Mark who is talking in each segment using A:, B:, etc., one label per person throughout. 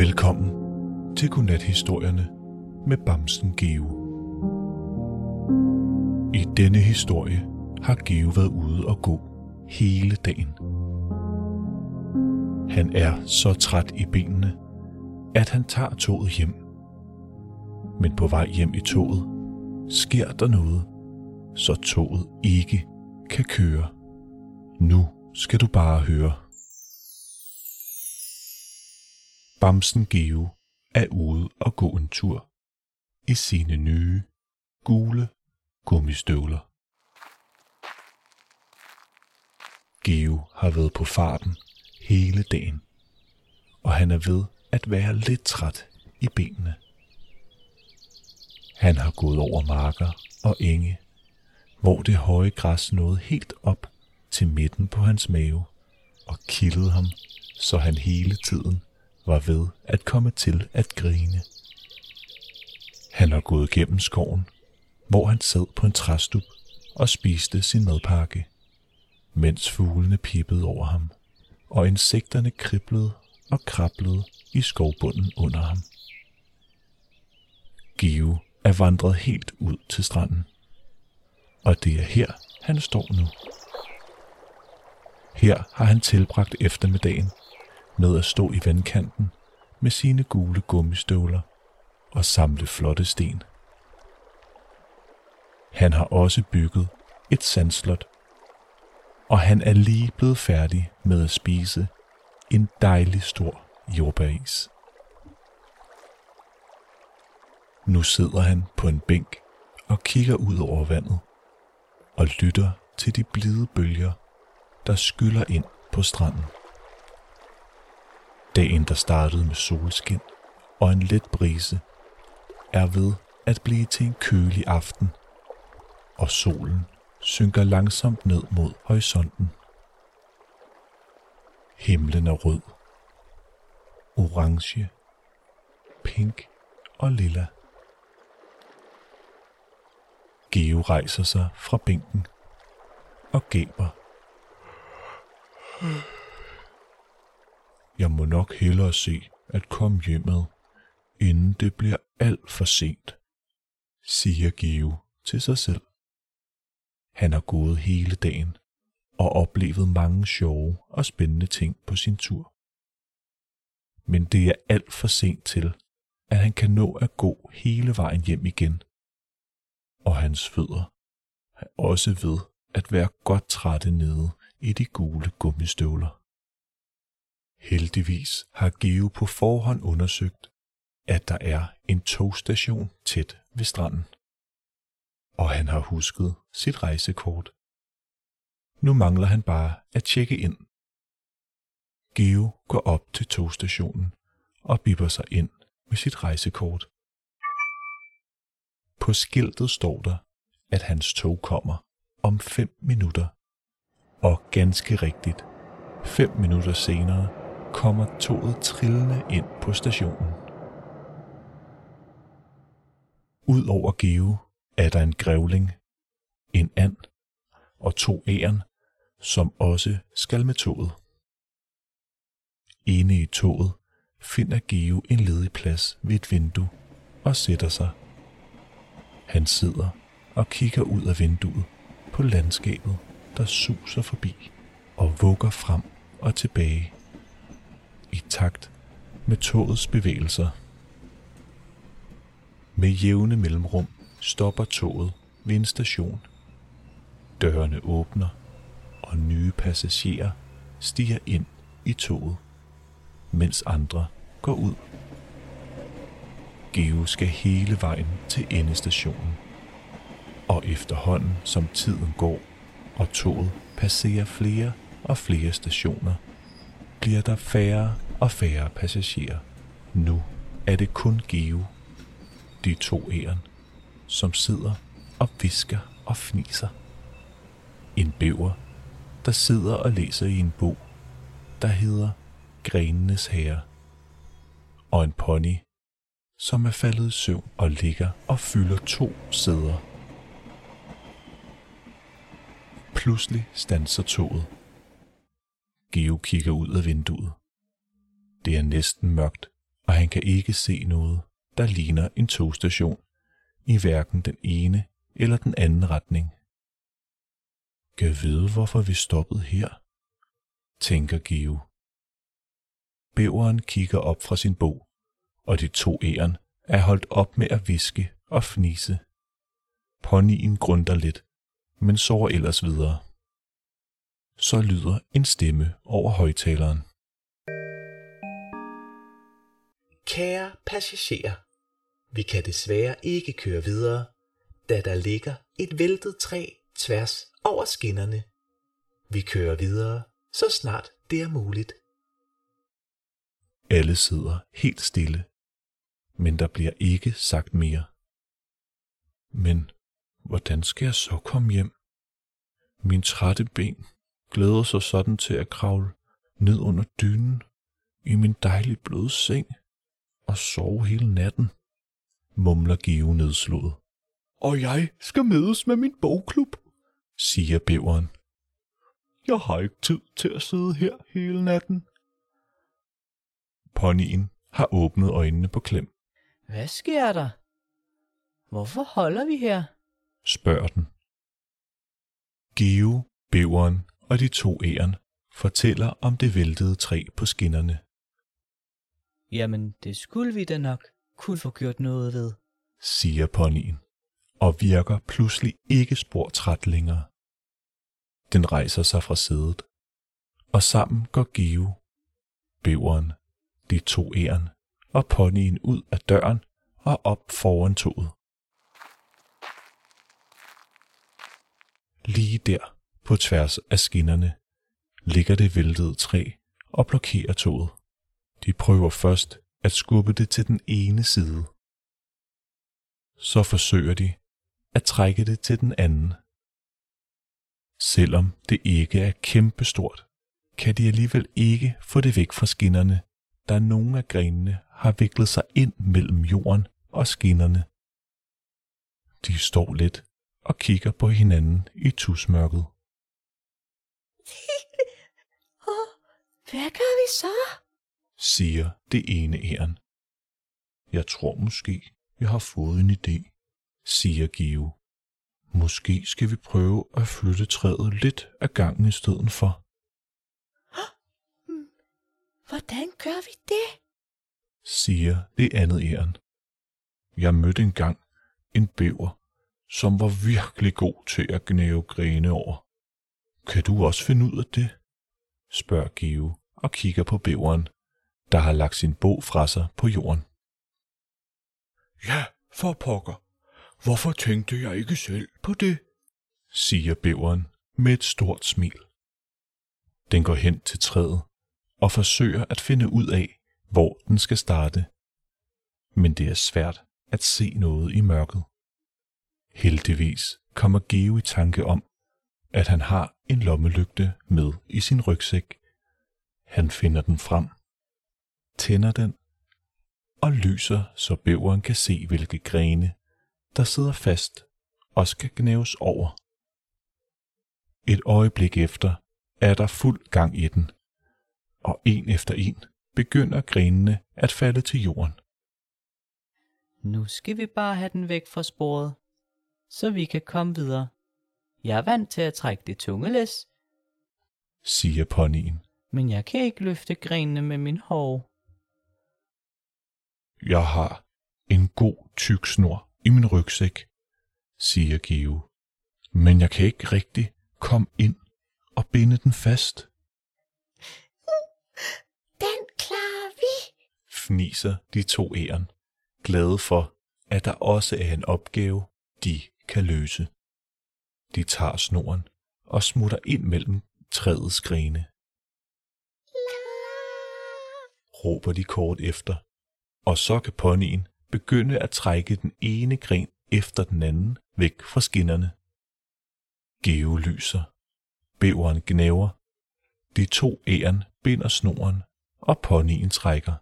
A: Velkommen til Godnat-historierne med Bamsen Geo. I denne historie har Geo været ude og gå hele dagen. Han er så træt i benene, at han tager toget hjem. Men på vej hjem i toget sker der noget, så toget ikke kan køre. Nu skal du bare høre. Bamsen Geo er ude og gå en tur i sine nye, gule gummistøvler. Geo har været på farten hele dagen, og han er ved at være lidt træt i benene. Han har gået over marker og enge, hvor det høje græs nåede helt op til midten på hans mave og kildede ham, så han hele tiden var ved at komme til at grine. Han var gået gennem skoven, hvor han sad på en træstup og spiste sin madpakke, mens fuglene pippede over ham, og insekterne kriblede og krablede i skovbunden under ham. Geo er vandret helt ud til stranden, og det er her, han står nu. Her har han tilbragt eftermiddagen med at stå i vandkanten med sine gule gummistøvler og samle flotte sten. Han har også bygget et sandslot, og han er lige blevet færdig med at spise en dejlig stor jordbæris. Nu sidder han på en bænk og kigger ud over vandet og lytter til de blide bølger, der skyller ind på stranden. Dagen, der startede med solskin og en let brise, er ved at blive til en kølig aften, og solen synker langsomt ned mod horisonten. Himlen er rød, orange, pink og lilla. Geo rejser sig fra bænken og gaber. Jeg må nok hellere se at komme hjemad, inden det bliver alt for sent, siger Geo til sig selv. Han har gået hele dagen og oplevet mange sjove og spændende ting på sin tur. Men det er alt for sent til, at han kan nå at gå hele vejen hjem igen. Og hans fødder er også ved at være godt trætte nede i de gule gummistøvler. Heldigvis har Geo på forhånd undersøgt, at der er en togstation tæt ved stranden. Og han har husket sit rejsekort. Nu mangler han bare at tjekke ind. Geo går op til togstationen og bipper sig ind med sit rejsekort. På skiltet står der, at hans tog kommer om 5 minutter. Og ganske rigtigt, 5 minutter senere kommer toget trillende ind på stationen. Ud over Geo er der en grævling, en and og to æren, som også skal med toget. Inde i toget finder Geo en ledig plads ved et vindue og sætter sig. Han sidder og kigger ud af vinduet på landskabet, der suser forbi og vugger frem og tilbage i takt med togets bevægelser. Med jævne mellemrum stopper toget ved en station. Dørene åbner, og nye passagerer stiger ind i toget, mens andre går ud. Geo skal hele vejen til endestationen. Og efterhånden som tiden går, og toget passerer flere og flere stationer, bliver der færre og færre passagerer. Nu er det kun Geo, de to æren, som sidder og visker og fniser. En bæver, der sidder og læser i en bog, der hedder Grenenes Herre. Og en pony, som er faldet i søvn og ligger og fylder to sæder. Pludselig standser toget. Geo kigger ud af vinduet. Det er næsten mørkt, og han kan ikke se noget, der ligner en togstation i hverken den ene eller den anden retning. Kan vide, hvorfor vi stoppede her, tænker Geo. Bæveren kigger op fra sin bog, og de to æren er holdt op med at viske og fnise. Ponyen grunder lidt, men sover ellers videre. Så lyder en stemme over højtaleren.
B: Kære passagerer, vi kan desværre ikke køre videre, da der ligger et væltet træ tværs over skinnerne. Vi kører videre, så snart det er muligt.
A: Alle sidder helt stille, men der bliver ikke sagt mere. Men hvordan skal jeg så komme hjem? Min trætte ben glæder sig sådan til at kravle ned under dynen i min dejlige bløde seng og sove hele natten, mumler Geo nedslået. Og jeg skal mødes med min bogklub, siger bæveren. Jeg har ikke tid til at sidde her hele natten. Ponyen har åbnet øjnene på klem,
C: Hvad sker der? Hvorfor holder vi her?
A: spørger den. Geo, bæveren og de to æren fortæller om det væltede træ på skinnerne.
C: Jamen, det skulle vi da nok kunne få gjort noget ved.
A: siger ponyen, og virker pludselig ikke spor træt længere. Den rejser sig fra sædet, og sammen går Geo, bæveren, de to æren og ponyen ud af døren og op foran toget. Lige der, på tværs af skinnerne, ligger det væltede træ og blokerer toget. De prøver først at skubbe det til den ene side. Så forsøger de at trække det til den anden. Selvom det ikke er kæmpestort, kan de alligevel ikke få det væk fra skinnerne, da nogle af grenene har viklet sig ind mellem jorden og skinnerne. De står lidt og kigger på hinanden i tusmørket.
C: Hvad gør vi så?
A: siger det ene æren. Jeg tror måske, jeg har fået en idé, siger Geo. Måske skal vi prøve at flytte træet lidt af gangen i stedet for,
C: Hvordan gør vi det?
A: siger det andet æren. Jeg mødte engang en bæver, som var virkelig god til at gnæve grene over. Kan du også finde ud af det? spørger Geo og kigger på bæveren, der har lagt sin bog fra sig på jorden. Ja, for pokker. Hvorfor tænkte jeg ikke selv på det? siger bæveren med et stort smil. Den går hen til træet og forsøger at finde ud af, hvor den skal starte. Men det er svært at se noget i mørket. Heldigvis kommer Geo i tanke om, at han har en lommelygte med i sin rygsæk. Han finder den frem, tænder den og lyser, så bæveren kan se, hvilke grene, der sidder fast og skal gnæves over. Et øjeblik efter er der fuld gang i den, og en efter en begynder grenene at falde til jorden.
C: Nu skal vi bare have den væk fra sporet, så vi kan komme videre. Jeg er vant til at trække det tunge læs,
A: siger ponyen.
C: Men jeg kan ikke løfte grenene med min hår.
A: Jeg har en god tyk snor i min rygsæk, siger Geo. Men jeg kan ikke rigtig komme ind og binde den fast,
C: Den klarer vi.
A: fniser de to æren, glade for, at der også er en opgave, de kan løse. De tager snoren og smutter ind mellem træets grene, råber de kort efter, og så kan ponyen begynde at trække den ene gren efter den anden væk fra skinnerne. Geo lyser, bæveren gnæver, de to æren binder snoren, og ponyen trækker.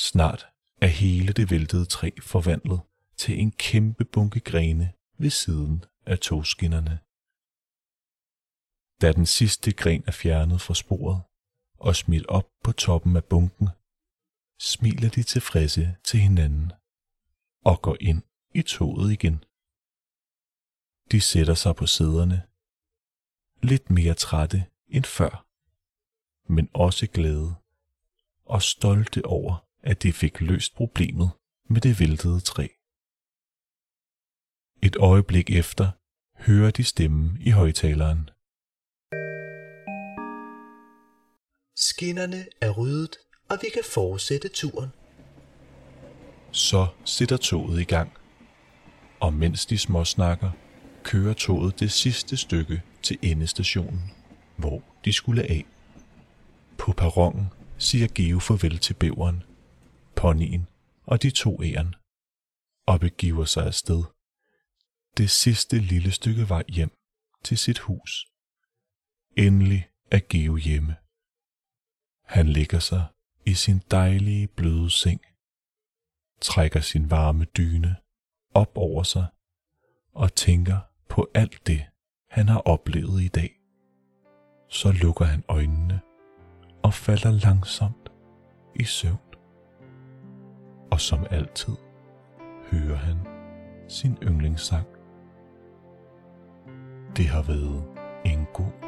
A: Snart er hele det væltede træ forvandlet til en kæmpe bunke grene ved siden af togskinnerne. Da den sidste gren er fjernet fra sporet og smil op på toppen af bunken, smiler de tilfredse til hinanden og går ind i toget igen. De sætter sig på sæderne, lidt mere trætte end før, men også glade og stolte over, at de fik løst problemet med det væltede træ. Et øjeblik efter hører de stemmen i højtaleren.
B: Skinnerne er ryddet, og vi kan fortsætte turen.
A: Så sætter toget i gang, og mens de småsnakker, kører toget det sidste stykke til endestationen, hvor de skulle af. På perronen siger Geo farvel til bæveren, ponien og de to æren, og begiver sig afsted. Det sidste lille stykke vej hjem til sit hus. Endelig er Geo hjemme. Han ligger sig i sin dejlige bløde seng, trækker sin varme dyne op over sig og tænker på alt det, han har oplevet i dag. Så lukker han øjnene og falder langsomt i søvn. Og som altid hører han sin yndlingssang. Det har været en god.